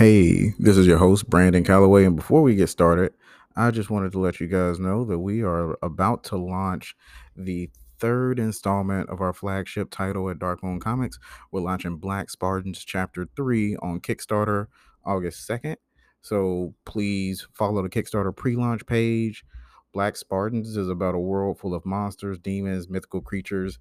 Hey, this is your host, Brandon Calloway. And before we get started, I just wanted to let you guys know that we are about to launch the third installment of our flagship title at Dark Moon Comics. We're launching Black Spartans Chapter 3 on Kickstarter August 2nd. So please follow the Kickstarter pre launch page. Black Spartans is about a world full of monsters, demons, mythical creatures,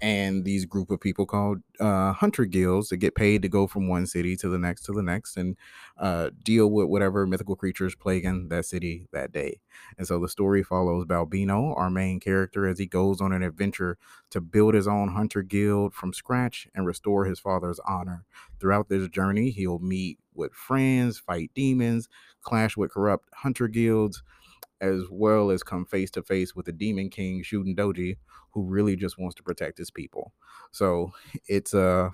and these group of people called uh, hunter guilds that get paid to go from one city to the next to the next and uh, deal with whatever mythical creatures plaguing that city that day. And so the story follows Balbino, our main character, as he goes on an adventure to build his own hunter guild from scratch and restore his father's honor. Throughout this journey, he'll meet with friends, fight demons, clash with corrupt hunter guilds as well as come face to face with the Demon King Shuten Doji, who really just wants to protect his people. So it's a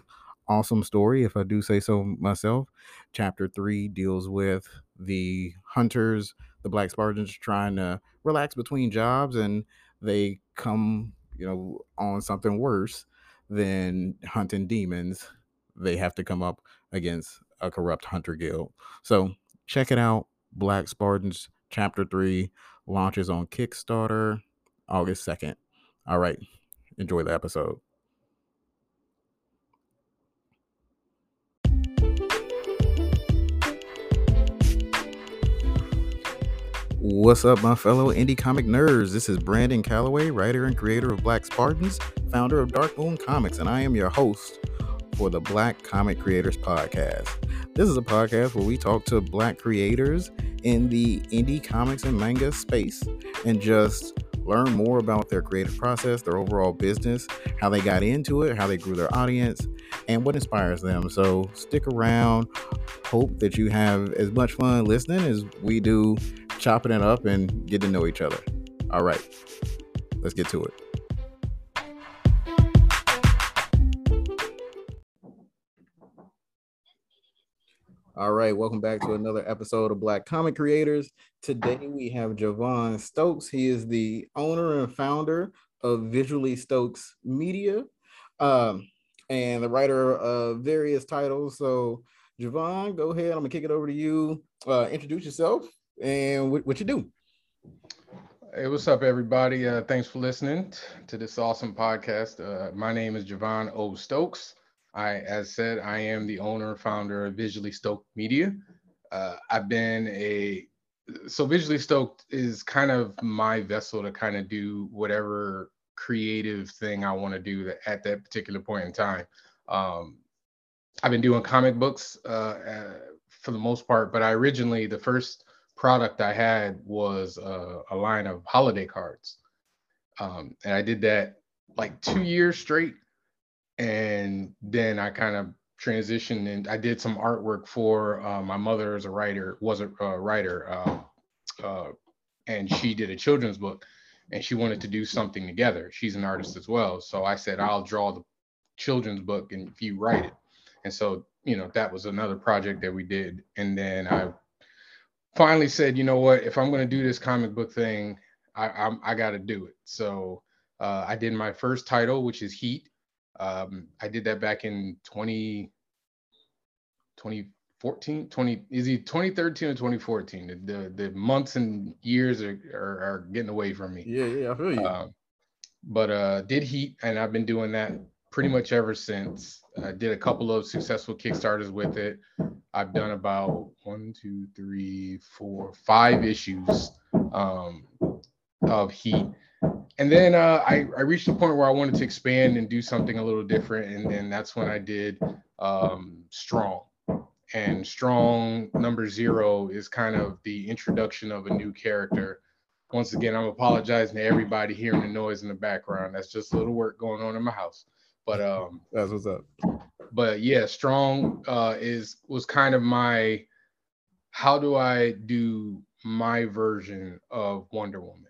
awesome story, if I do say so myself. Chapter three deals with the hunters, the Black Spartans, trying to relax between jobs, and they come, you know, on something worse than hunting demons. They have to come up against a corrupt hunter guild. So check it out, Black Spartans Chapter 3 launches on Kickstarter August 2nd. All right. Enjoy the episode. What's up, my fellow indie comic nerds? This is Brandon Calloway, writer and creator of Black Spartans, founder of Dark Moon Comics, and I am your host for the Black Comic Creators Podcast. This is a podcast where we talk to Black creators in the indie comics and manga space and just learn more about their creative process, their overall business, how they got into it, how they grew their audience, and what inspires them. So stick around. Hope that you have as much fun listening as we do chopping it up and get to know each other. All right, let's get to it. All right, welcome back to another episode of Black Comic Creators. Today we have Javon Stokes. He is the owner and founder of Visually Stoked Media um, and the writer of various titles. So, Javon, go ahead. I'm gonna kick it over to you. Uh, introduce yourself and what, what you do. Hey, what's up, everybody? Uh, thanks for listening to this awesome podcast. Uh, my name is Javon O. Stokes. I, as said, I am the owner and founder of Visually Stoked Media. Uh, I've been a so Visually Stoked is kind of my vessel to kind of do whatever creative thing I want to do at that particular point in time. Um, I've been doing comic books uh, for the most part, but I originally the first product I had was uh, a line of holiday cards, um, and I did that like two years straight and then I kind of transitioned and I did some artwork for uh, my mother as a writer was a writer uh, uh, and she did a children's book and she wanted to do something together. She's an artist as well. So I said I'll draw the children's book and if you write it. And so you know that was another project that we did. And then I finally said you know what? If I'm going to do this comic book thing I I'm, I got to do it. So uh, I did my first title which is Heat um, I did that back in 20, 2014, 20, is it 2013 or 2014? The, the, the months and years are, are, are, getting away from me. Yeah, yeah, I feel you. Uh, but uh, did Heat, and I've been doing that pretty much ever since. I did a couple of successful Kickstarters with it. I've done about one, two, three, four, five issues um, of Heat and then uh, I, I reached a point where I wanted to expand and do something a little different. And then that's when I did um, Strong. And Strong number zero is kind of the introduction of a new character. Once again, I'm apologizing to everybody hearing the noise in the background. That's just a little work going on in my house. But um, that's what's up. But yeah, Strong uh, is was kind of my how do I do my version of Wonder Woman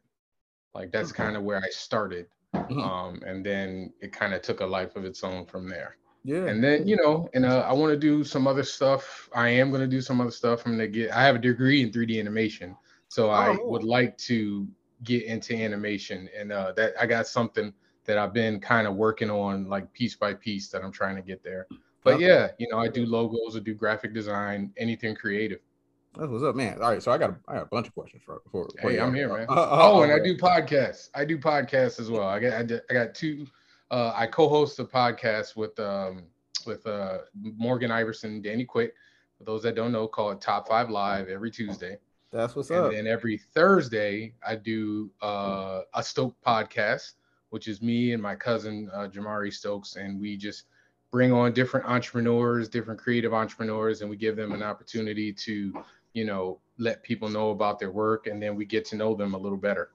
like that's kind of where I started. Mm-hmm. Um, and then it kind of took a life of its own from there. Yeah. And then, you know, and uh, I want to do some other stuff. I am going to do some other stuff. I'm going to get, I have a degree in 3D animation. So oh. I would like to get into animation. And uh, that I got something that I've been kind of working on like piece by piece that I'm trying to get there. But okay. yeah, you know, I do logos, I do graphic design, anything creative. That's what's up, man. All right, so I got a, I got a bunch of questions for for. for hey, you. I'm here, man. Uh, uh, oh, and I do podcasts. I do podcasts as well. I got I, did, I got two. Uh, I co-host a podcast with um with uh Morgan Iverson, Danny Quick. For those that don't know, call it Top Five Live every Tuesday. That's what's and up. And then every Thursday, I do uh, a Stoke podcast, which is me and my cousin uh, Jamari Stokes, and we just bring on different entrepreneurs, different creative entrepreneurs, and we give them an opportunity to you know, let people know about their work and then we get to know them a little better.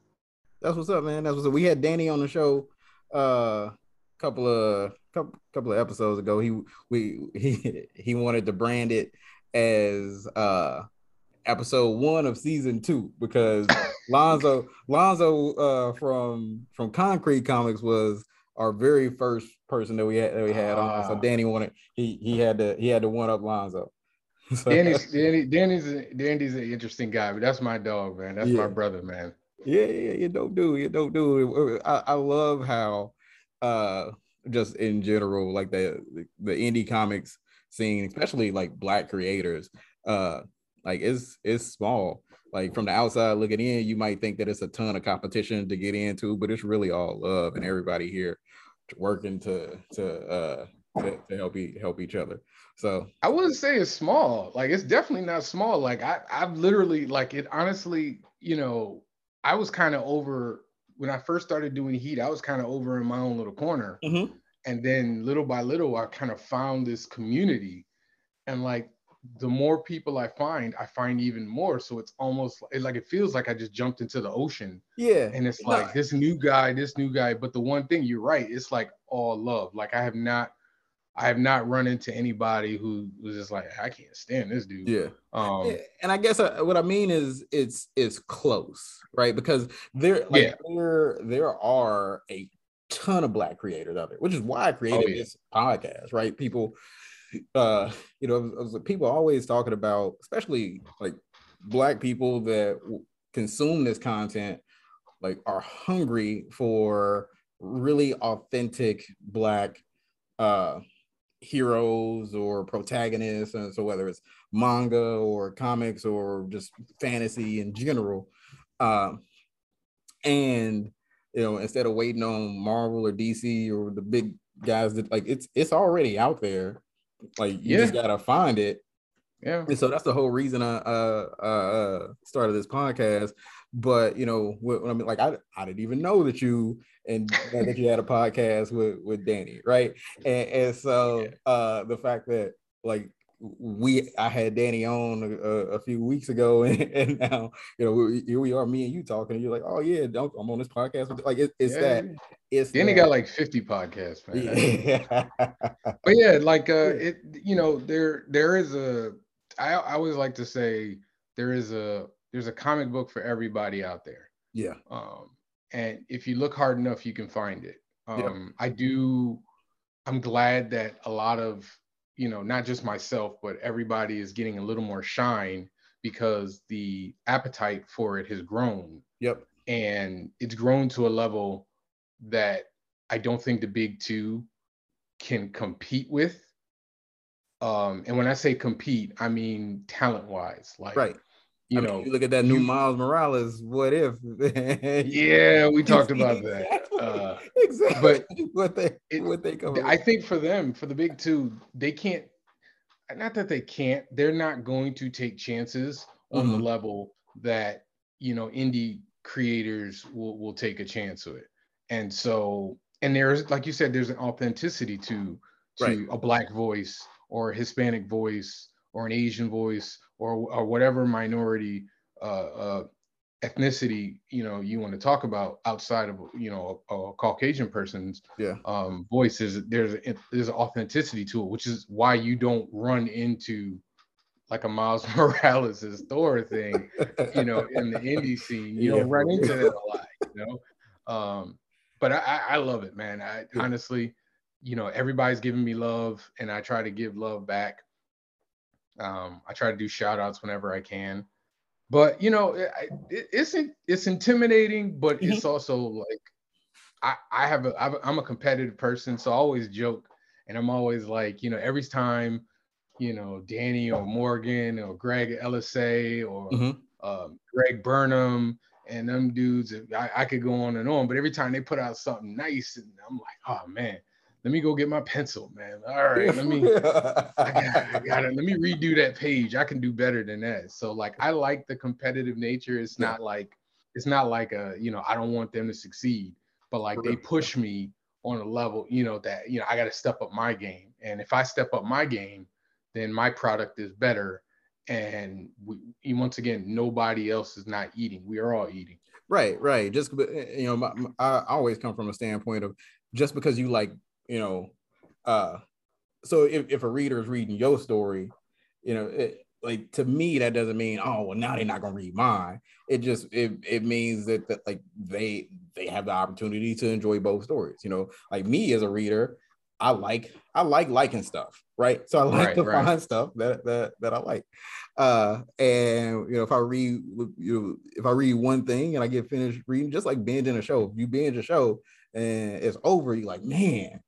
That's what's up, man. That's what's up. We had Danny on the show uh couple of couple couple of episodes ago. He we he he wanted to brand it as uh episode one of season two because Lonzo Lonzo uh from from Concrete Comics was our very first person that we had that we had uh, on. So ah. Danny wanted he he had to he had to one up Lonzo. Danny's Danny, Danny's Danny's an interesting guy, but that's my dog, man. That's yeah. my brother, man. Yeah, yeah, you don't do you don't do. I, I love how uh just in general, like the the indie comics scene, especially like black creators, uh like it's it's small. Like from the outside looking in, you might think that it's a ton of competition to get into, but it's really all love and everybody here working to to uh to, to help e- help each other. So I wouldn't say it's small. Like it's definitely not small. Like I I've literally like it honestly, you know, I was kind of over when I first started doing heat, I was kind of over in my own little corner. Mm-hmm. And then little by little, I kind of found this community. And like the more people I find, I find even more. So it's almost like it feels like I just jumped into the ocean. Yeah. And it's like this new guy, this new guy. But the one thing you're right, it's like all love. Like I have not I have not run into anybody who was just like, I can't stand this dude. Yeah. Um, and I guess uh, what I mean is it's it's close, right? Because there, like, yeah. there there are a ton of black creators out there, which is why I created oh, yeah. this podcast, right? People, uh, you know, was, was, people always talking about, especially like black people that consume this content, like are hungry for really authentic black uh heroes or protagonists and so whether it's manga or comics or just fantasy in general um, and you know instead of waiting on marvel or dc or the big guys that like it's it's already out there. Like you yeah. just gotta find it. Yeah. And so that's the whole reason i uh, uh, uh started this podcast but you know what, I mean like I, I didn't even know that you and that you had a podcast with with Danny right and, and so uh the fact that like we I had Danny on a, a, few weeks ago, and, and now you know here we are, me and you talking. And you're like, oh yeah, don't, I'm on this podcast. Like it, it's yeah. that. It's Danny that. got like 50 podcasts, man. Yeah. but yeah, like uh, it you know there there is a I, I always like to say there is a there's a comic book for everybody out there. Yeah. Um, and if you look hard enough, you can find it. Um, yeah. I do. I'm glad that a lot of you know, not just myself, but everybody is getting a little more shine because the appetite for it has grown. Yep. And it's grown to a level that I don't think the big two can compete with. Um, and when I say compete, I mean talent wise. Like right you I know, mean, you look at that new Miles Morales. What if? yeah, we talked about that. Uh, exactly. But what they it, what they come. I think for them, for the big two, they can't. Not that they can't. They're not going to take chances on mm-hmm. the level that you know indie creators will will take a chance with. And so, and there's like you said, there's an authenticity to to right. a black voice or a Hispanic voice or an Asian voice or, or whatever minority uh, uh, ethnicity you know you want to talk about outside of you know a, a Caucasian person's yeah. um, voice is there's a, there's authenticity to it, which is why you don't run into like a Miles Morales' Thor thing, you know, in the indie scene. You yeah. don't run into that a lot, you know. Um, but I, I love it, man. I honestly, you know, everybody's giving me love, and I try to give love back. Um, I try to do shout outs whenever I can. But you know, it, it, it's it's intimidating, but mm-hmm. it's also like I, I have a I'm a competitive person, so I always joke And I'm always like, you know, every time, you know, Danny or Morgan or Greg Ellisay or mm-hmm. um, Greg Burnham and them dudes, I, I could go on and on. But every time they put out something nice, and I'm like, oh man, let me go get my pencil, man. All right, let me, I got, I got it. Let me redo that page. I can do better than that. So like, I like the competitive nature. It's not like, it's not like a, you know, I don't want them to succeed, but like they push me on a level, you know, that you know I got to step up my game. And if I step up my game, then my product is better. And we, once again, nobody else is not eating. We are all eating. Right, right. Just eh, eh, you know, my, my, I always come from a standpoint of just because you like you know, uh, so if, if a reader is reading your story, you know, it, like to me that doesn't mean oh well now they're not gonna read mine. It just it it means that, that like they they have the opportunity to enjoy both stories. You know, like me as a reader, I like I like liking stuff, right? So I like right, to right. find stuff that that that I like. Uh, and you know, if I read you know, if I read one thing and I get finished reading, just like binging a show, if you binge a show and it's over, you're like, man,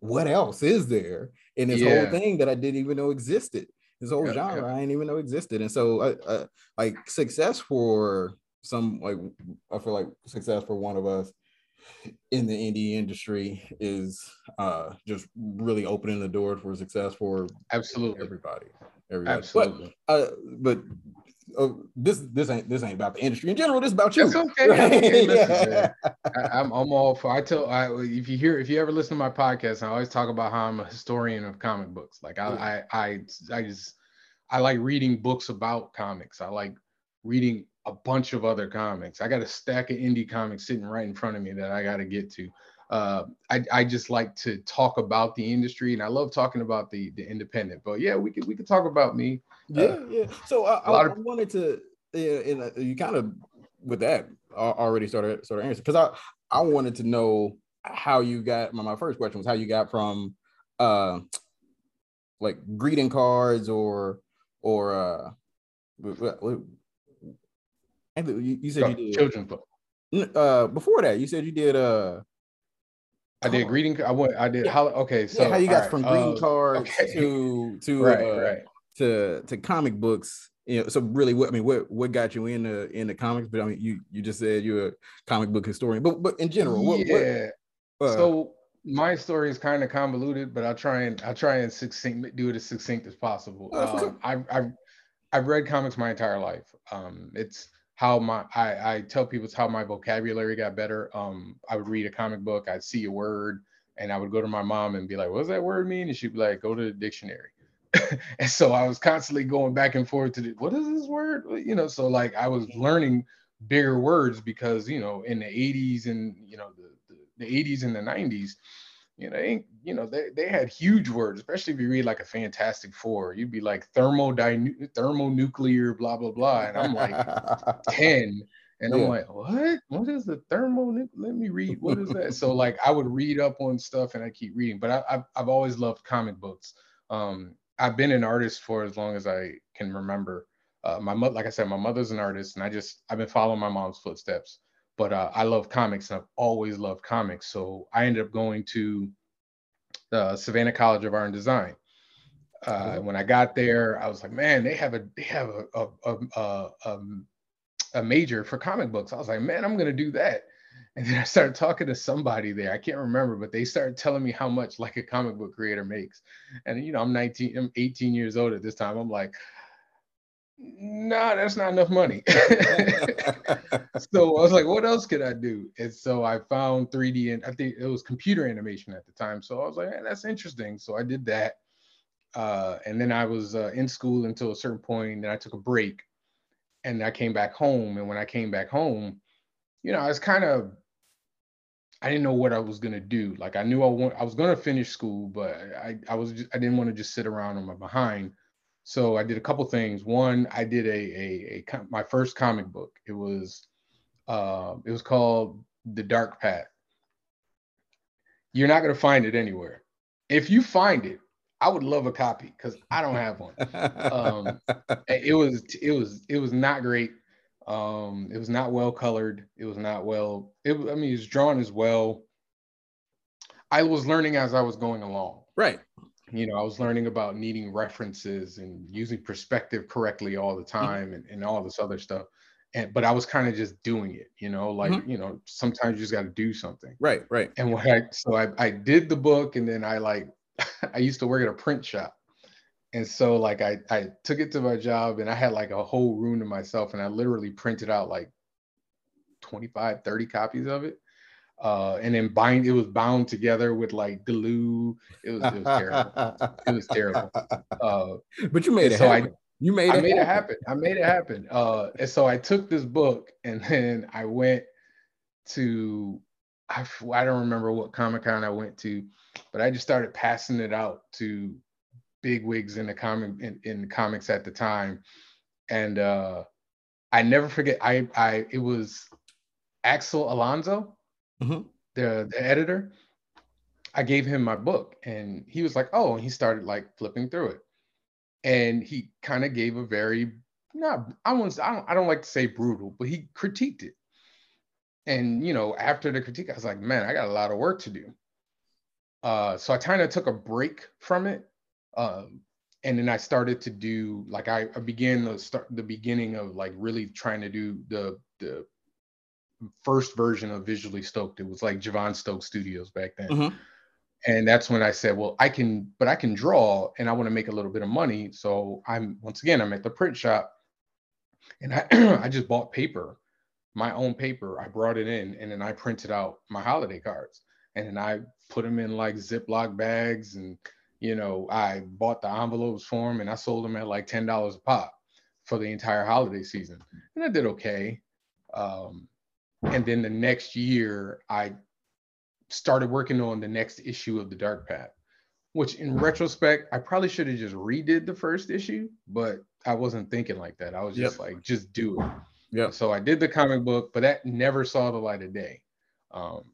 what else is there in this yeah. whole thing that I didn't even know existed? This whole genre I didn't even know existed. And so, uh, uh, like success for some, like I feel like success for one of us in the indie industry is uh just really opening the door for success for absolutely everybody. Everybody. Absolutely. But, uh, but oh, this this ain't this ain't about the industry in general. This is about you. It's okay. Right? yeah. I, am I'm all for. I tell I if you hear if you ever listen to my podcast, I always talk about how I'm a historian of comic books. Like I I I, I just I like reading books about comics. I like reading a bunch of other comics. I got a stack of indie comics sitting right in front of me that I got to get to. Uh, I, I just like to talk about the industry and I love talking about the the independent. But yeah, we could we could talk about me. Yeah, uh, yeah. So I, I, of, I wanted to, and uh, you kind of with that already started sort of answer because I I wanted to know how you got. My, my first question was how you got from uh like greeting cards or or uh you, you said you did children's book. Uh, before that, you said you did uh I did greeting. I went. I did. Yeah. How, okay, so yeah, how you got right, from greeting uh, cards okay. to to right, uh, right. to to comic books. You know, so really, what I mean, what what got you in the in the comics? But I mean, you you just said you're a comic book historian, but but in general, what, yeah. What, uh, so my story is kind of convoluted, but I'll try and I'll try and succinct do it as succinct as possible. Um, I've I've I've read comics my entire life. Um, it's how my I, I tell people it's how my vocabulary got better. Um, I would read a comic book, I'd see a word, and I would go to my mom and be like, "What does that word mean?" And she'd be like, "Go to the dictionary." and so I was constantly going back and forth to the, what is this word? You know, so like I was learning bigger words because you know in the 80s and you know the, the, the 80s and the 90s you know, they, you know, they, they had huge words, especially if you read like a Fantastic Four. You'd be like thermodynu- thermonuclear, blah blah blah, and I'm like ten, and yeah. I'm like, what? What is the thermo? Let me read. What is that? so like, I would read up on stuff, and I keep reading. But I, have I've always loved comic books. Um, I've been an artist for as long as I can remember. Uh, my mother, like I said, my mother's an artist, and I just I've been following my mom's footsteps but uh, I love comics I've always loved comics. So I ended up going to the Savannah College of Art and Design. Uh, when I got there, I was like, man, they have a they have a a, a, a, a major for comic books. I was like, man, I'm gonna do that. And then I started talking to somebody there. I can't remember, but they started telling me how much like a comic book creator makes. And you know, I'm 19, I'm 18 years old at this time. I'm like, no, that's not enough money. so I was like, what else could I do? And so I found 3D and I think it was computer animation at the time. So I was like, hey, that's interesting. So I did that. Uh, and then I was uh, in school until a certain point, and then I took a break and I came back home. And when I came back home, you know, I was kind of I didn't know what I was gonna do. Like I knew I want I was gonna finish school, but I I was just, I didn't want to just sit around on my behind. So I did a couple things. One, I did a, a, a my first comic book. It was uh, it was called The Dark Path. You're not gonna find it anywhere. If you find it, I would love a copy because I don't have one. Um, it was it was it was not great. Um, it was not well colored. It was not well. It I mean, it's drawn as well. I was learning as I was going along. Right. You know, I was learning about needing references and using perspective correctly all the Mm-hmm. time and, and all this other stuff. And but I was kind of just doing it, you know, like Mhm. you know, sometimes you just got to do something. Right. Right. And what I so I, I did the book and then I like I used to work at a print shop. And so like I I took it to my job and I had like a whole room to myself and I literally printed out like 25, 30 copies of it. Uh, and then bind it was bound together with like glue. It was it was terrible. It was terrible. Uh, but you made it so I- happen. you made it. I made it happen. happen. I made it happen. Uh, and so I took this book and then I went to—I don't remember what Comic Con I went to, but I just started passing it out to big wigs in the comic in, in comics at the time. And uh, I never forget. I I it was Axel Alonso, Mhm. the the editor. I gave him my book and he was like, oh, and he started like flipping through it and he kind of gave a very not I won't I don't I don't like to say brutal, but he critiqued it. And you know, after the critique, I was like, man, I got a lot of work to do. Uh, so I kind of took a break from it, um, and then I started to do like I, I began the start the beginning of like really trying to do the the first version of Visually Stoked. It was like Javon Stokes Studios back then Mhm. and that's when I said, well, I can, but I can draw, and I want to make a little bit of money. So I'm once again, I'm at the print shop, and I I just bought paper, my own paper. I brought it in, and then I printed out my holiday cards, and then I put them in like Ziploc bags, and you know, I bought the envelopes for them, and I sold them at like ten dollars a pop for the entire holiday season, and I did okay. Um, and then the next year, I started working on the next issue of the Dark Path, which in retrospect, I probably should have just redid the first issue, but I wasn't thinking like that. I was just Yep. like, just do it. yeah So I did the comic book, but that never saw the light of day, um,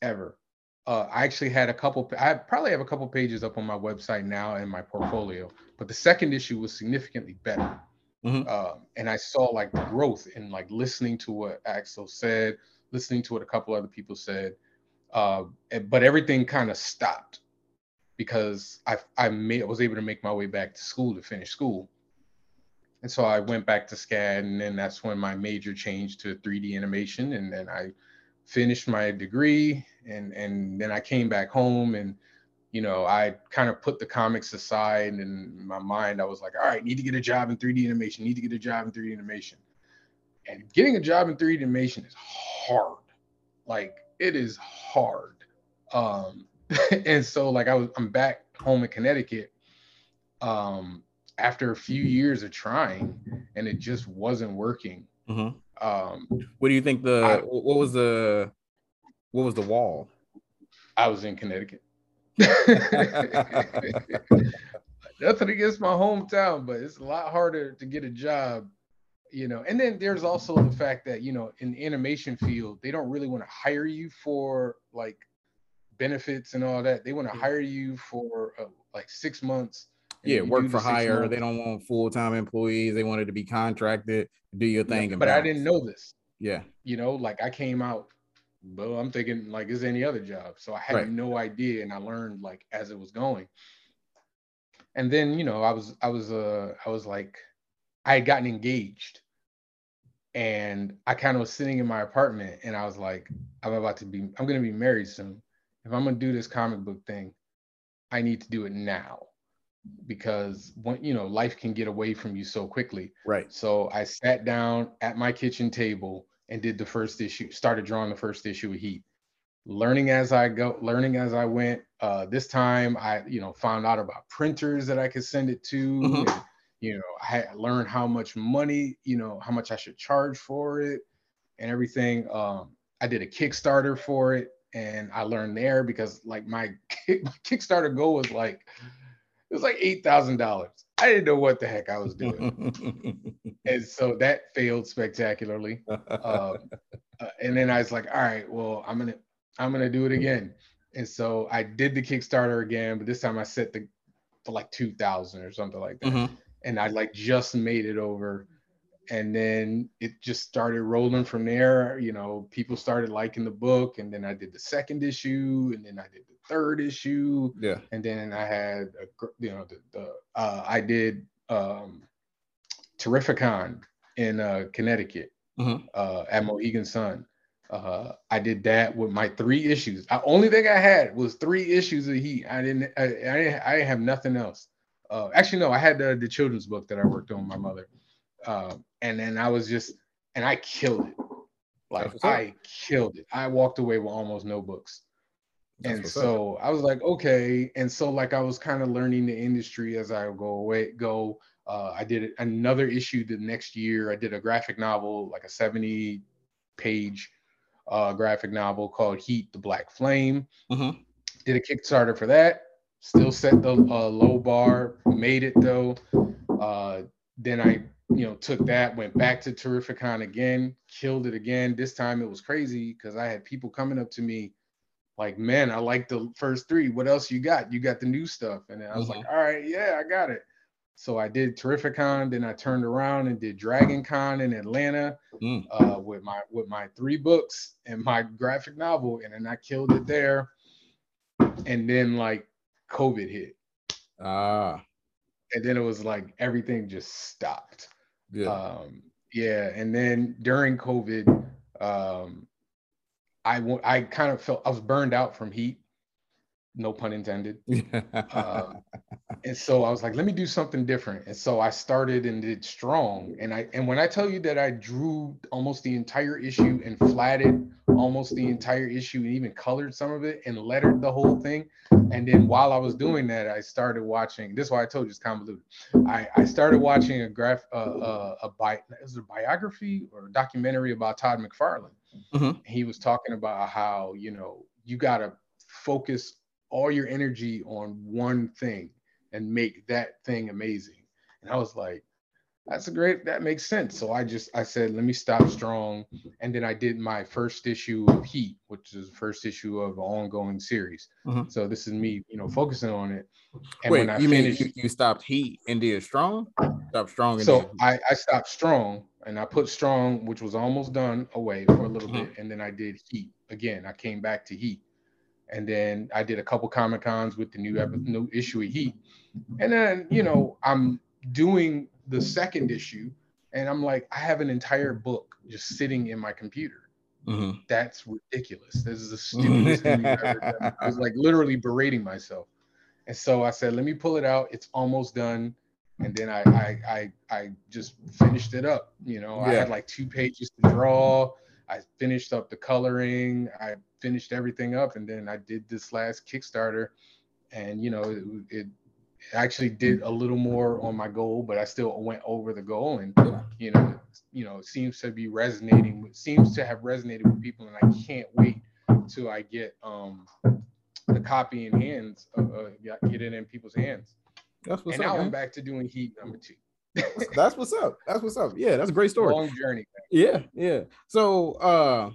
ever. Uh, I actually had a couple. I probably have a couple pages up on my website now in my portfolio, but the second issue was significantly better. Mhm. Um, and I saw like growth in like listening to what Axel said, listening to what a couple other people said, uh, but everything kind of stopped because I I made, was able to make my way back to school to finish school, and so I went back to SCAD, and then that's when my major changed to 3D animation, and then I finished my degree, and and then I came back home, and you know I kind of put the comics aside, and in my mind I was like, all right, need to get a job in 3D animation, need to get a job in 3D animation, and getting a job in 3D animation is hard, like it is hard. Um, and so like I was I'm back home in Connecticut um after a few years of trying and it just wasn't working. Mhm. Um What do you think the I- what was the what was the wall? I was in Connecticut. Nothing against my hometown, but it's a lot harder to get a job, you know. And then there's also the fact that, you know, in the animation field, they don't really want to hire you for like benefits and all that. They want to hire you for uh, like six months. Yeah, work for hire. months. They don't want full time employees. They wanted to be contracted, do your thing. and but I didn't know this. Yeah. you know like i came out well i'm thinking like it's any other job. So i had Right. no idea and i learned like as it was going. And then you know i was i was uh i was like i had gotten engaged. And i kind of was sitting in my apartment and i was like i'm about to be i'm going to be married soon. If i'm going to do this comic book thing i need to do it now. Because when you know life can get away from you so quickly. Right. so I sat down at my kitchen table and did the first issue, started drawing the first issue of Heat. Learning as I go, learning as I went. Uh, this time I, you know, found out about printers that I could send it to. Mhm. and, you know, I learned how much money, you know, how much I should charge for it and everything. Um, I did a Kickstarter for it and I learned there because like my, my Kickstarter goal was like, it was like eight thousand dollars. I didn't know what the heck I was doing and so that failed spectacularly. Um, uh, and then I was like, all right, well, I'm gonna I'm gonna do it again. And so I did the Kickstarter again, but this time I set the for like two thousand or something like that. Mhm. And I like just made it over. And then it just started rolling from there. You know, people started liking the book, and then I did the second issue, and then I did the third issue. Yeah. And then I had, a, you know, the, the uh, I did um, Terrificon in uh, Connecticut Mhm. uh, at Mohegan Sun. Uh, I did that with my three issues. The only thing I had was three issues of Heat. I didn't. I, I, I have nothing else. Uh, actually, no. I had the, the children's book that I worked on with my mother, uh, and then I was just, and I killed it. Like That's what's up. I killed it. I walked away with almost no books That's and what's up. so I was like, okay. And so like I was kind of learning the industry as I go away, go. Uh, I did another issue the next year. I did a graphic novel, like a 70 page uh, graphic novel called Heat the Black Flame. Mhm. Did a Kickstarter for that. Still set the uh, low bar, made it though. Uh, then I, you know, took that, went back to Terrificon again, killed it again. This time it was crazy because I had people coming up to me like, man, I like the first three. What else you got? You got the new stuff. And then I was like, all right, yeah, I got it. So I did Terrificon, then I turned around and did Dragon Con in Atlanta Mm. uh, with my with my three books and my graphic novel, and then I killed it there. And then like COVID hit, Ah. and then it was like everything just stopped. Yeah. Um, yeah, and then during COVID, um, I I kind of felt I was burned out from heat, no pun intended. uh, and so I was like, let me do something different. And so I started and did strong. And I and when I tell you that I drew almost the entire issue and flatted almost the entire issue and even colored some of it and lettered the whole thing. And then while I was doing that, I started watching. This is why I told you it's convoluted. I, I started watching a graph uh, uh, a bi is it a biography or a documentary about Todd McFarlane. Mhm. He was talking about how you know you gotta focus all your energy on one thing and make that thing amazing. And I was like, that's a great, that makes sense. So I just, I said, let me stop strong. And then I did my first issue of Heat, which is the first issue of an ongoing series. Mhm. So this is me, you know, focusing on it. And Wait, when I you finished, mean you, you stopped heat and did strong? Stop strong and so I, I stopped strong and I put strong, which was almost done away for a little Mhm. bit. And then I did heat again. I came back to heat. And then I did a couple Comic Cons with the new epi- new issue of Heat. And then, you know, I'm doing the second issue and I'm like, I have an entire book just sitting in my computer. Mhm. That's ridiculous. This is the stupidest thing you've ever done. I was like literally berating myself. And so I said, let me pull it out. It's almost done. And then I I I, I just finished it up. You know, I had like two pages to draw. I finished up the coloring. I finished everything up, and then I did this last Kickstarter, and you know, it, it actually did a little more on my goal, but I still went over the goal, and you know, you know, it seems to be resonating. with Seems to have resonated with people, and I can't wait till I get um the copy in hands, uh, uh, get it in people's hands. That's what's and up. now I'm back to doing Heat number two. That's what's up. That's what's up. Yeah, that's a great story. Long journey. Yeah, yeah. So, uh,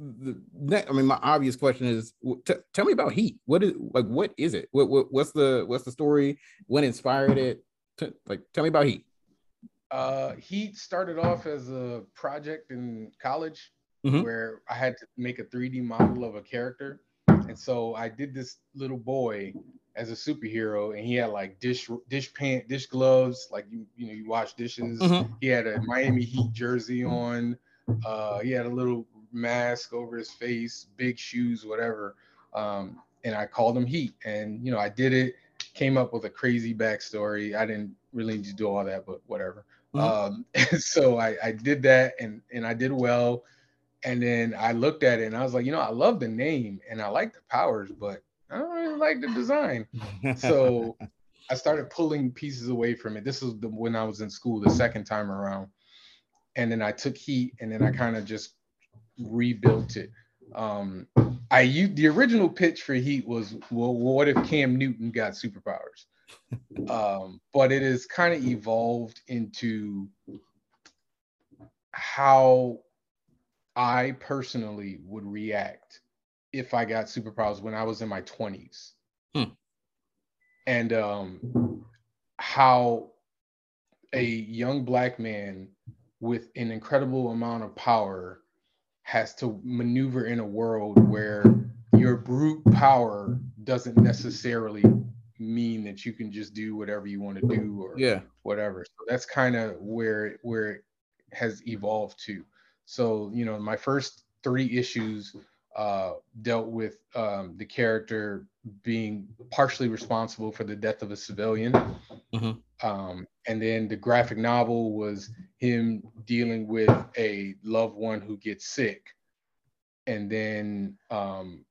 the next, I mean, my obvious question is, t- tell me about Heat. What is like? What is it? What, what what's the what's the story? What inspired it? T- like, tell me about Heat. Uh, Heat started off as a project in college Mhm. where I had to make a 3D model of a character. And so I did this little boy as a superhero, and he had like dish dish pant, dish gloves, like you you know you wash dishes. Mhm. He had a Miami Heat jersey on. Uh, he had a little mask over his face, big shoes, whatever. Um, and I called him Heat, and you know I did it. Came up with a crazy backstory. I didn't really need to do all that, but whatever. Mhm. Um, so I, I did that, and and I did well. And then I looked at it, and I was like, you know, I love the name, and I like the powers, but I don't really like the design. So I started pulling pieces away from it. This was the, when I was in school the second time around, and then I took heat, and then I kind of just rebuilt it. Um, I used the original pitch for Heat was, well, what if Cam Newton got superpowers? um, but it has kind of evolved into how I personally would react if I got superpowers when I was in my 20s. Hmm. And um, how a young black man with an incredible amount of power has to maneuver in a world where your brute power doesn't necessarily mean that you can just do whatever you want to do or yeah whatever so that's kind of where where it has evolved to so you know my first three issues uh, dealt with um, the character being partially responsible for the death of a civilian. Mm-hmm. Um, and then the graphic novel was him dealing with a loved one who gets sick. And then um,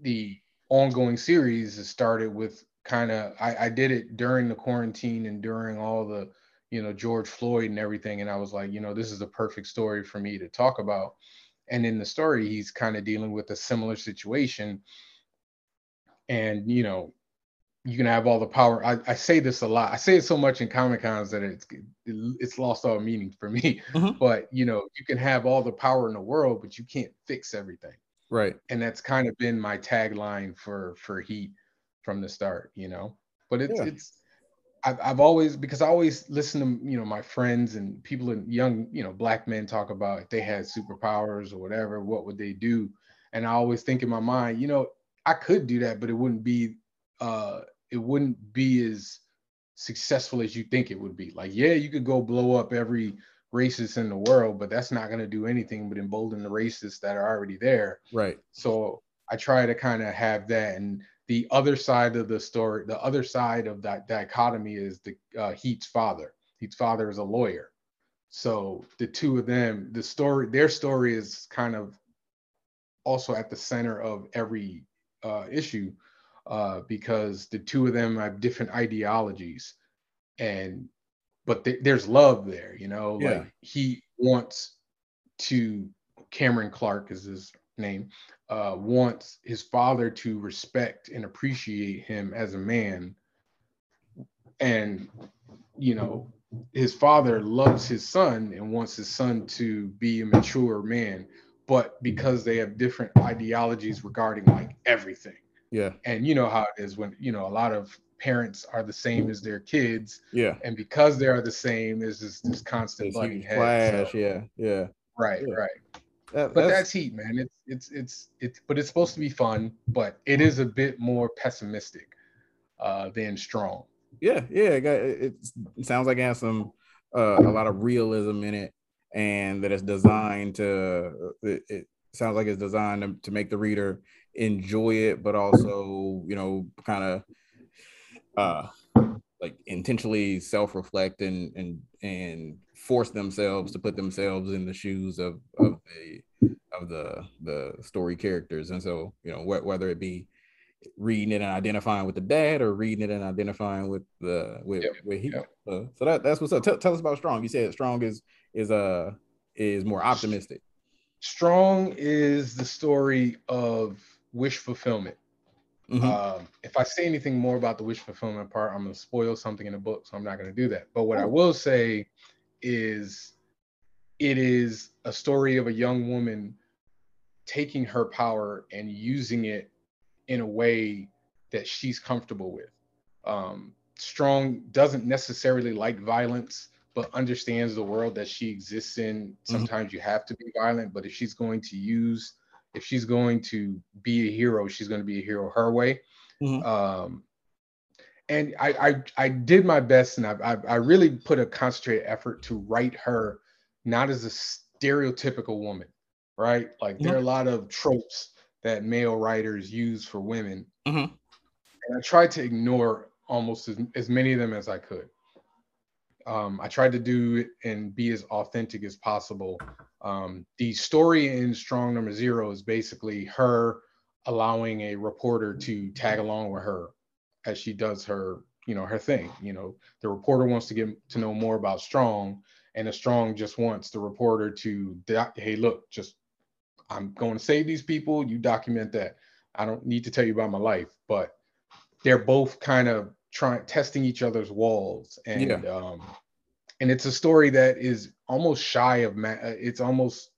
the ongoing series started with kind of, I, I did it during the quarantine and during all the, you know, George Floyd and everything. And I was like, you know, this is the perfect story for me to talk about and in the story he's kind of dealing with a similar situation. And you know you can have all the power I, I say this a lot i say it so much in comic cons that it's it's lost all meaning for me. Mm-hmm. but you know you can have all the power in the world but you can't fix everything. Right. And that's kind of been my tagline for for heat from the start you know? But it's yeah. it's I've, I've always because I always listen to you know my friends and people and young you know black men talk about if they had superpowers or whatever, what would they do? And I always think in my mind, you know, I could do that, but it wouldn't be uh it wouldn't be as successful as you think it would be. Like, yeah, you could go blow up every racist in the world, but that's not going to do anything but embolden the racists that are already there. Right. So I try to kind of have that and the other side of the story, the other side of that dichotomy is the uh, Heat's father. Heat's father is a lawyer. So the two of them, the story, their story is kind of also at the center of every uh, issue uh, because the two of them have different ideologies, and but th- there's love there, you know. Yeah. Like he wants to Cameron Clark is his name uh, wants his father to respect and appreciate him as a man. And, you know, his father loves his son and wants his son to be a mature man, but because they have different ideologies regarding like everything. Yeah. And you know how it is when, you know, a lot of parents are the same as their kids. Yeah. And because they are the same, there's this, this constant butting heads. So. Yeah. Yeah. Right. Yeah. Right. That, but that's, that's, heat, man. It's it's it's it's but it's supposed to be fun, but it is a bit more pessimistic uh, than strong. Yeah, yeah. It, it, sounds like it has some uh, a lot of realism in it, and that it's designed to. It, it sounds like it's designed to, to make the reader enjoy it, but also you know kind of uh like intentionally self-reflect and and and force themselves to put themselves in the shoes of of the of the the story characters and so you know wh- whether it be reading it and identifying with the dad or reading it and identifying with the with yep. with he yep. uh, so that that's what's up tell, tell us about strong you said strong is is uh is more optimistic strong is the story of wish fulfillment Mm-hmm. Um, if I say anything more about the wish fulfillment part, I'm going to spoil something in the book, so I'm not going to do that. But what I will say is it is a story of a young woman taking her power and using it in a way that she's comfortable with. Um, Strong doesn't necessarily like violence, but understands the world that she exists in. Mm-hmm. Sometimes mm-hmm. you have to be violent, but if she's going to use if she's going to be a hero, she's going to be a hero her way. Mm-hmm. Um, and I, I, I did my best, and I, I, I really put a concentrated effort to write her not as a stereotypical woman, right? Like mm-hmm. there are a lot of tropes that male writers use for women, mm-hmm. and I tried to ignore almost as, as many of them as I could. Um, I tried to do it and be as authentic as possible. Um, the story in Strong Number Zero is basically her allowing a reporter to tag along with her as she does her, you know, her thing. You know, the reporter wants to get to know more about Strong, and the Strong just wants the reporter to, hey, look, just I'm going to save these people. You document that. I don't need to tell you about my life, but they're both kind of trying testing each other's walls and yeah. um and it's a story that is almost shy of ma- uh, it's almost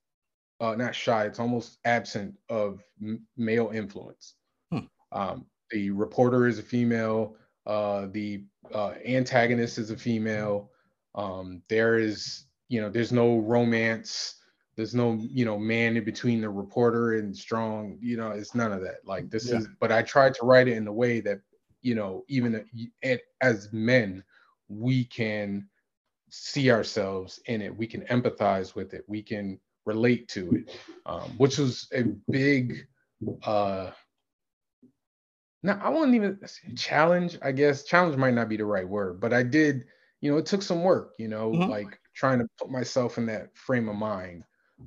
uh not shy it's almost absent of m- male influence hmm. um the reporter is a female uh the uh antagonist is a female um there is you know, there's no romance. There's no, you know, man in between the reporter and strong. You know, it's none of that. Like this Yeah. is. But I tried to write it in a way that, you know, even as men, we can see ourselves in it. We can empathize with it. We can relate to it, um, which was a big. uh no, I wouldn't even challenge. I guess challenge might not be the right word, but I did. You know, it took some work. You know, Mhm. like trying to put myself in that frame of mind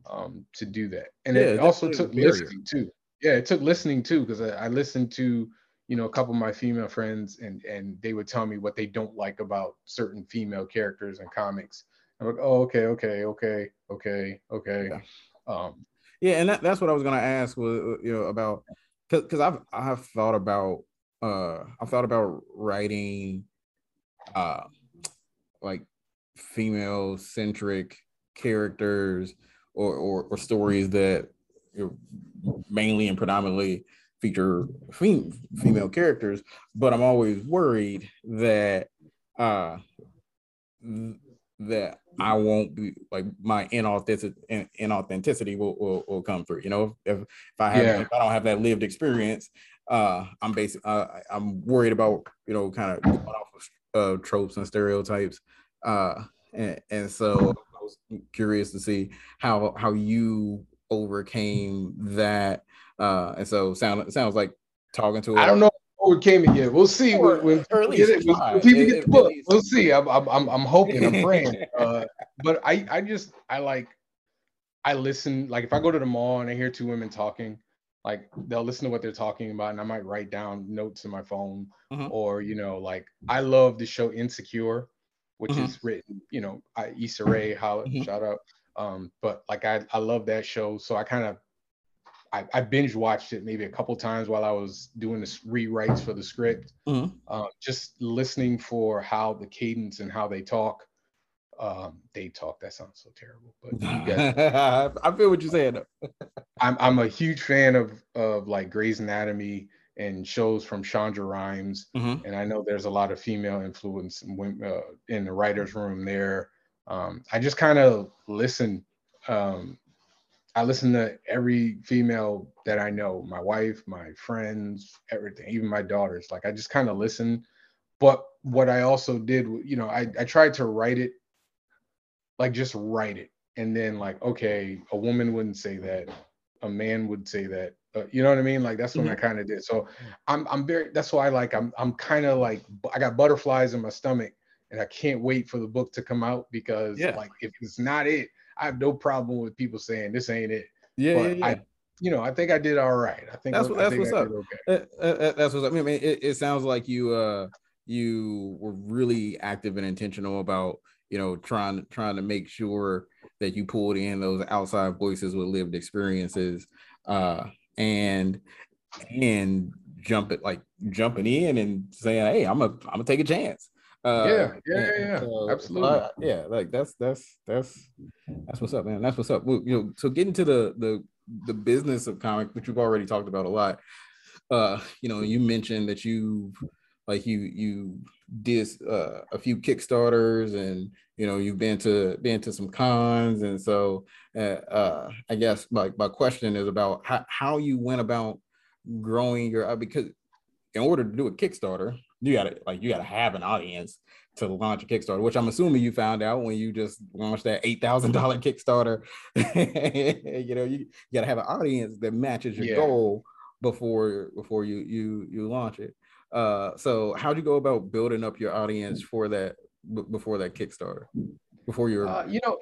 um, to do that, and Yeah, it also definitely is a took barrier. listening too. Yeah, it took listening too because I, I listened to you know a couple of my female friends, and and they would tell me what they don't like about certain female characters in comics. I'm like, oh, okay, okay, okay, okay, okay. Yeah. Um, Yeah, and that, that's what I was gonna ask was you know about because because I've I've thought about uh I've thought about writing uh like female centric characters or, or or stories that mainly and predominantly feature fem- female characters, but I'm always worried that uh that I won't be like my inauthentic in- inauthenticity will, will will come through. You know, if if I have Yeah. if I don't have that lived experience, uh, I'm basic. Uh, I'm worried about you know kind of going off of uh, tropes and stereotypes. Uh, and, and so I was curious to see how how you overcame that. Uh, and so sound sounds like talking to. I don't know overcame it yet. We'll see Or- when, when or get it. When, people At- get the book, we'll see. I'm, I'm, I'm, I'm hoping. I'm praying. Uh, but I, I just, I like, I listen. Like if I go to the mall and I hear two women talking, like they'll listen to what they're talking about, and I might write down notes in my phone, Mhm. or you know, like I love the show Insecure, which Mhm. is written, you know, I Issa Rae, how Mhm. shout out. Um, but like I, I love that show, so I kind of I, I binge watched it maybe a couple times while I was doing the rewrites for the script. Mhm. Uh, just listening for how the cadence and how they talk. Um, they talk. That sounds so terrible, but you guys, I feel what you're saying. I'm I'm a huge fan of of like Grey's Anatomy and shows from Shonda Rhimes, Mhm. and I know there's a lot of female influence in, uh, in the writers' room there. Um, I just kind of listen. Um, I listen to every female that I know, my wife, my friends, everything, even my daughters. Like I just kind of listen. But what I also did, you know, I, I tried to write it, like just write it. And then like, okay, a woman wouldn't say that. A man would say that. Uh, you know what I mean? Like that's what I kind of did. So I'm I'm very that's why I like I'm I'm kind of like I got butterflies in my stomach and I can't wait for the book to come out because Yeah. like if it's not it, I have no problem with people saying this ain't it. Yeah, But yeah, yeah. I, you know, I think I did all right. I think That's I what- that's think what's I up. okay. Uh, uh, that's what's up. I mean, it, it sounds like you uh you were really active and intentional about you know trying trying to make sure that you pulled in those outside voices with lived experiences uh and and jump it like jumping in and saying hey i'm a i'm gonna take a chance uh Yeah, yeah, yeah, yeah. so- Absolutely. so I- yeah like that's that's that's that's what's up man that's what's up well, you know so getting to the the the business of comic which we've already talked about a lot uh you know you mentioned that you like you you did uh, a few kickstarters and you know you've been to been to some cons. And so uh, uh i guess my, my question is about how, how you went about growing your uh, because in order to do a kickstarter you gotta like you gotta have an audience to launch a kickstarter which i'm assuming you found out when you just launched that $8000 kickstarter. You know you, you gotta have an audience that matches your Yeah. goal before before you you you launch it uh so how'd you go about building up your audience for that b- before that kickstarter before your Uh, you know,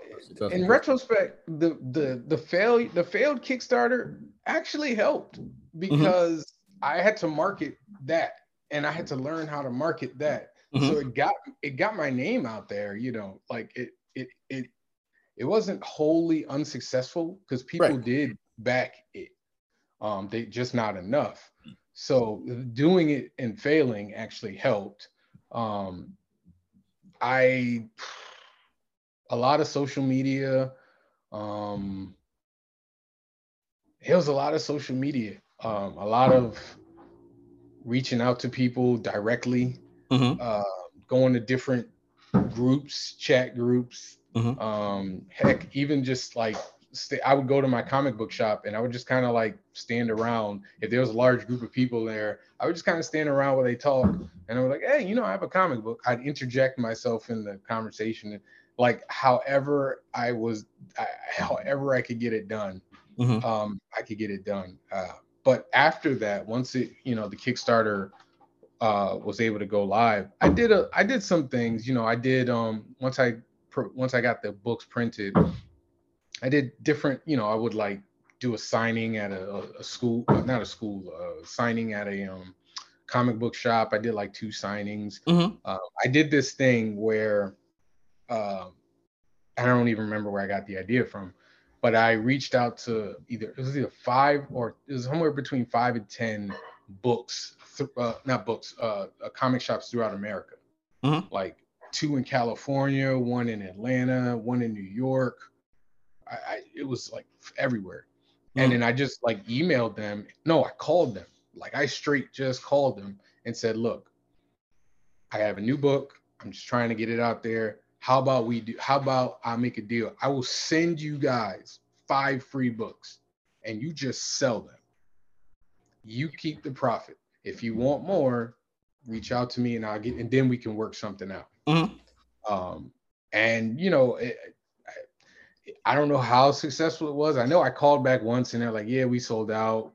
in retrospect, the the the fail the failed Kickstarter actually helped Mm-hmm. because I had to market that and I had to learn how to market that. Mm-hmm. So it got it got my name out there, you know, like it it it it wasn't wholly unsuccessful because people Right. did back it. Um, they just not enough. So doing it and failing actually helped. Um, I a lot of social media. Um, it was a lot of social media. Um, a lot of reaching out to people directly, Mhm. uh, going to different groups, chat groups, Mm-hmm. Um, heck, even just like stay, I would go to my comic book shop and I would just kind of like stand around. If there was a large group of people there, I would just kind of stand around while they talk. And I was like, hey, you know, I have a comic book. I'd interject myself in the conversation, like however I was, I, however I could get it done. Mm-hmm. Um, I could get it done. Uh, but after that, once it, you know, the Kickstarter uh, was able to go live, I did a, I did some things. You know, I did um, once I once I got the books printed, I did different, you know, I would like do a signing at a, a school, not a school, uh, signing at a um, comic book shop. I did like two signings. Mm-hmm. Uh, I did this thing where uh, I don't even remember where I got the idea from, but I reached out to either it was either five or it was somewhere between five and ten books, th- uh, not books, uh, uh, comic shops throughout America, mm-hmm. like two in California, one in Atlanta, one in New York. I, I it was like everywhere. Mm. And then I just like emailed them. No, I called them. Like I straight just called them and said, look, I have a new book. I'm just trying to get it out there. How about we do how about I make a deal? I will send you guys five free books and you just sell them. You keep the profit. If you want more, reach out to me and I'll get and then we can work something out. Mm-hmm. Um, and you know, it, I, I don't know how successful it was. I know I called back once and they're like, "Yeah, we sold out,"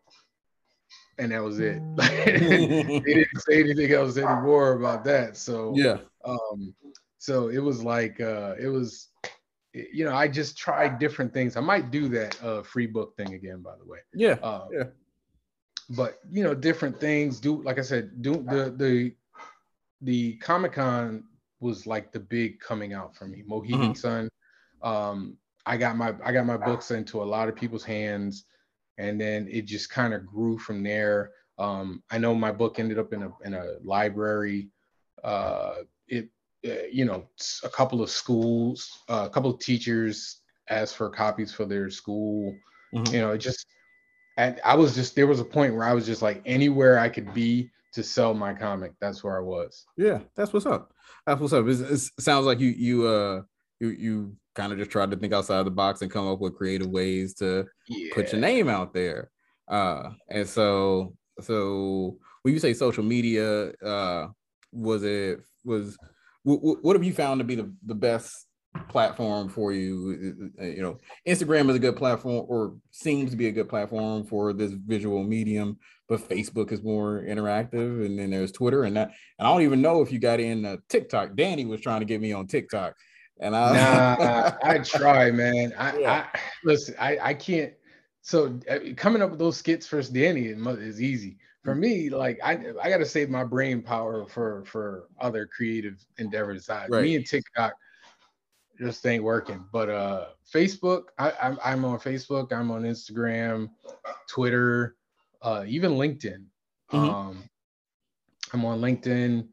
and that was it. they didn't say anything else anymore about that. So yeah, um, so it was like uh, it was, you know, I just tried different things. I might do that uh, free book thing again, by the way. Yeah, um, yeah. But you know, different things. Do like I said, do the the the Comic Con was like the big coming out for me. Mohegan mm-hmm. Sun. Um, I got my I got my books into a lot of people's hands, and then it just kind of grew from there. Um, I know my book ended up in a in a library. Uh, it uh, you know a couple of schools, uh, a couple of teachers asked for copies for their school. Mm-hmm. You know, it just and I was just there was a point where I was just like anywhere I could be to sell my comic. That's where I was. Yeah, that's what's up. That's what's up. It's, it sounds like you you uh you you kind of just tried to think outside the box and come up with creative ways to yeah. put your name out there. Uh, and so so when you say social media, uh, was it was w- what have you found to be the, the best platform for you you know instagram is a good platform or seems to be a good platform for this visual medium but facebook is more interactive and then there's twitter and that and i don't even know if you got in uh, tiktok danny was trying to get me on tiktok and i nah, i try man i, yeah. I listen i i can't so uh, coming up with those skits for danny is easy for mm. me like i i got to save my brain power for for other creative endeavors right. me and tiktok just ain't working. But uh, Facebook, I, I'm, I'm on Facebook. I'm on Instagram, Twitter, uh, even LinkedIn. Mm-hmm. Um, I'm on LinkedIn.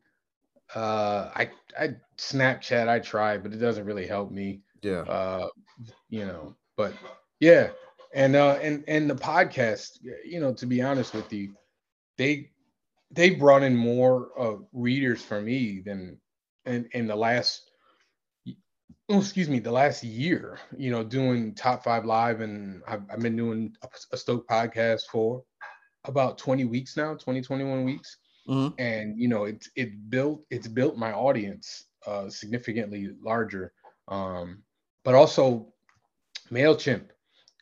Uh, I I Snapchat I try, but it doesn't really help me. Yeah. Uh, you know, but yeah, and uh, and and the podcast, you know, to be honest with you, they they brought in more uh, readers for me than in in the last oh, excuse me, the last year, you know, doing top five live, and I've, I've been doing a, a, Stoke podcast for about 20 weeks now, 20, 21 weeks. Mm-hmm. And you know, it's it built it's built my audience uh, significantly larger. Um, but also MailChimp,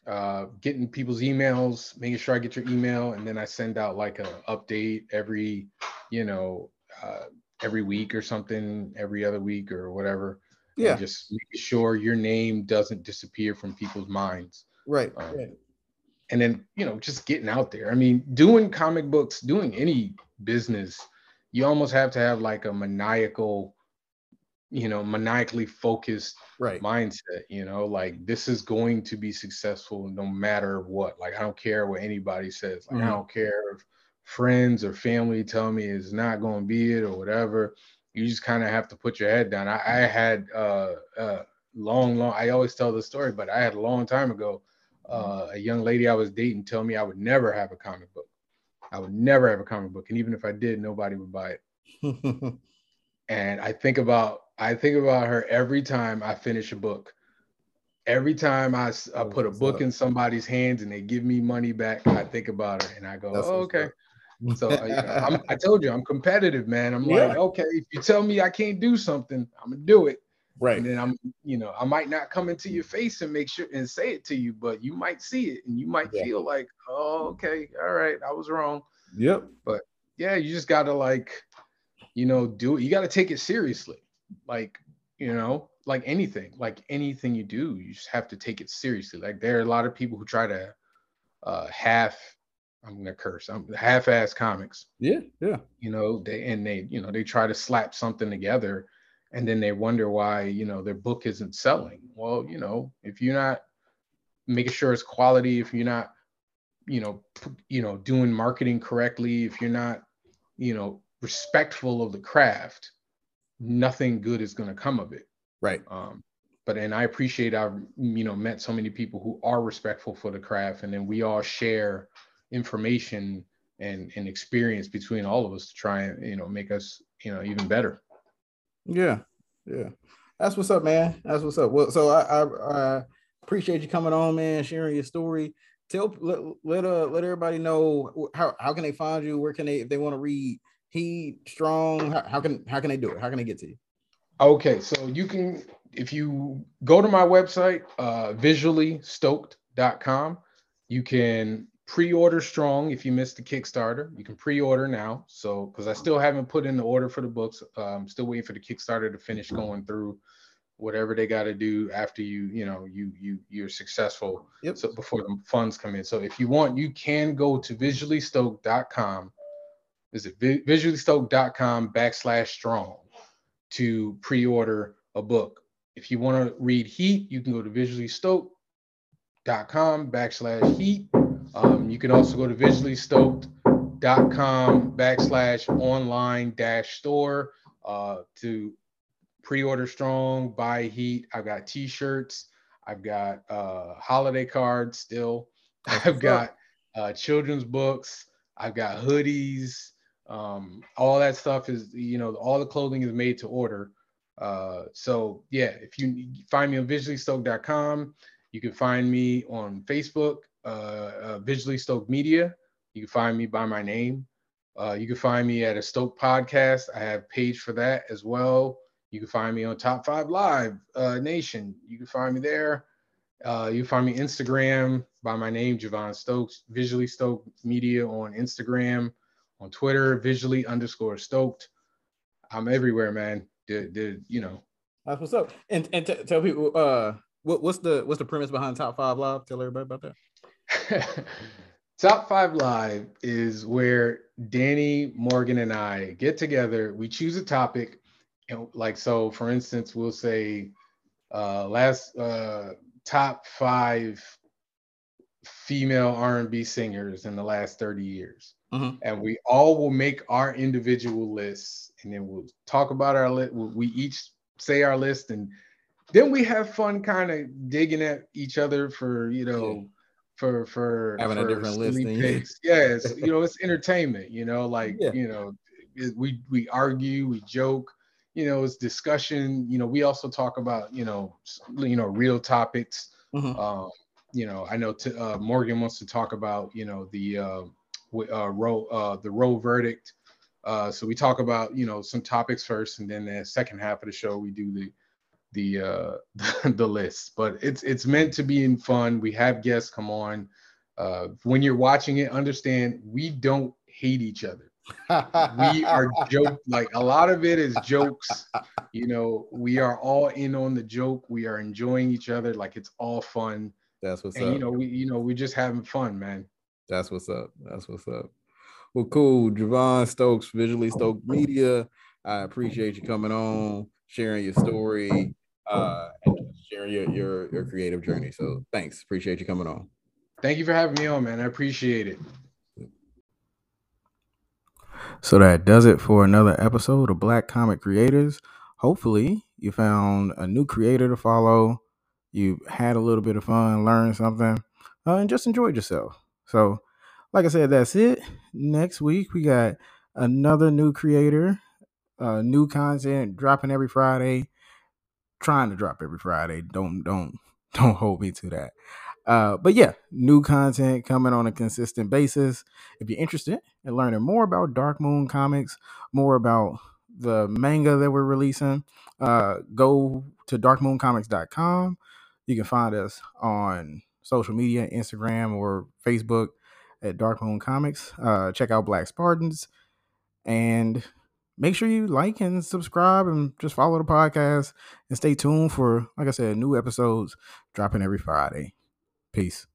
uh, getting people's emails, making sure I get your email, and then I send out like a update every, you know, uh, every week or something, every other week or whatever. Yeah. just making sure your name doesn't disappear from people's minds. Right, um, right and then you know just getting out there i mean doing comic books doing any business you almost have to have like a maniacal you know maniacally focused right mindset you know like this is going to be successful no matter what like i don't care what anybody says like mm-hmm. i don't care if friends or family tell me it's not going to be it or whatever you just kind of have to put your head down. I, I had uh, uh, long, long. I always tell the story, but I had a long time ago uh, a young lady I was dating tell me I would never have a comic book. I would never have a comic book, and even if I did, nobody would buy it. and I think about I think about her every time I finish a book. Every time I, I put a book in somebody's hands and they give me money back, I think about her and I go, oh, okay. So uh, i told you I'm competitive, man. I'm yeah. like, okay, if you tell me I can't do something, I'm gonna do it. Right. And then I'm, you know, I might not come into your face and make sure and say it to you, but you might see it and you might yeah. feel like, oh, okay, all right, I was wrong. Yep. But yeah, you just gotta like, you know, do it. You gotta take it seriously. Like, you know, like anything, like anything you do, you just have to take it seriously. Like there are a lot of people who try to uh half I'm gonna curse. I'm half-ass comics. Yeah, yeah. You know, they and they, you know, they try to slap something together and then they wonder why, you know, their book isn't selling. Well, you know, if you're not making sure it's quality, if you're not, you know, you know, doing marketing correctly, if you're not, you know, respectful of the craft, nothing good is gonna come of it. Right. Um, but and I appreciate I've you know met so many people who are respectful for the craft, and then we all share information and and experience between all of us to try and you know make us you know even better. Yeah, yeah, that's what's up, man. That's what's up. Well, so I I, I appreciate you coming on, man, sharing your story. Tell let let uh let everybody know how how can they find you? Where can they if they want to read He Strong? How, how can how can they do it? How can they get to you? Okay, so you can if you go to my website, uh, visuallystoked.com, you can pre-order strong if you missed the kickstarter. You can pre-order now. So because i still haven't put in the order for the books. I'm still waiting for the kickstarter to finish mm-hmm. going through whatever they got to do after you you know you you you're successful. Yep. so before the funds come in. So if you want you can go to visuallystoke.com is it visuallystoke.com backslash strong to pre-order a book. If you want to read heat you can go to visuallystoke.com backslash heat um, you can also go to visuallystoked.com backslash online dash store uh, to pre-order strong, buy heat. I've got t-shirts. I've got uh, holiday cards still. I've got uh, children's books. I've got hoodies. Um, all that stuff is, you know, all the clothing is made to order. Uh, so yeah, if you find me on visuallystoked.com, you can find me on Facebook uh, uh, Visually Stoked Media. You can find me by my name. Uh, you can find me at a Stoke podcast. I have page for that as well. You can find me on Top Five Live uh, Nation. You can find me there. Uh, you find me Instagram by my name, Javon Stokes. Visually Stoked Media on Instagram, on Twitter, visually underscore Stoked. I'm everywhere, man. Did, did you know? That's what's up. And and t- tell people uh what, what's the what's the premise behind Top Five Live? Tell everybody about that. Top Five Live is where Danny, Morgan, and I get together. We choose a topic, and like so, for instance, we'll say uh, last uh, top five female R&B singers in the last 30 years. Mm-hmm. And we all will make our individual lists and then we'll talk about our list. We each say our list and then we have fun kind of digging at each other for, you know, for for having for a different list. Picks. Yes, you know, it's entertainment. You know, like yeah. you know, it, we we argue, we joke. You know, it's discussion. You know, we also talk about you know, you know, real topics. Mm-hmm. Um, you know, I know t- uh, Morgan wants to talk about you know the uh, uh, Roe uh, the Roe verdict. Uh, so we talk about you know some topics first, and then the second half of the show we do the the uh the list but it's it's meant to be in fun. We have guests come on. Uh when you're watching it understand we don't hate each other. We are joke like a lot of it is jokes. You know we are all in on the joke. We are enjoying each other. Like it's all fun. That's what's and, up. you know we you know we're just having fun man. That's what's up. That's what's up. Well cool. Javon stokes visually stoked media i appreciate you coming on sharing your story uh, and sharing your, your your creative journey. So thanks. Appreciate you coming on. Thank you for having me on, man. I appreciate it. So that does it for another episode of Black Comic Creators. Hopefully, you found a new creator to follow. You had a little bit of fun, learned something, uh, and just enjoyed yourself. So, like I said, that's it. Next week, we got another new creator Uh, new content dropping every Friday. Trying to drop every Friday. Don't don't don't hold me to that. Uh, but yeah, new content coming on a consistent basis. If you're interested in learning more about Dark Moon Comics, more about the manga that we're releasing, uh, go to darkmooncomics.com. You can find us on social media, Instagram or Facebook at Dark Moon Comics. Uh, check out Black Spartans and make sure you like and subscribe and just follow the podcast and stay tuned for, like I said, new episodes dropping every Friday. Peace.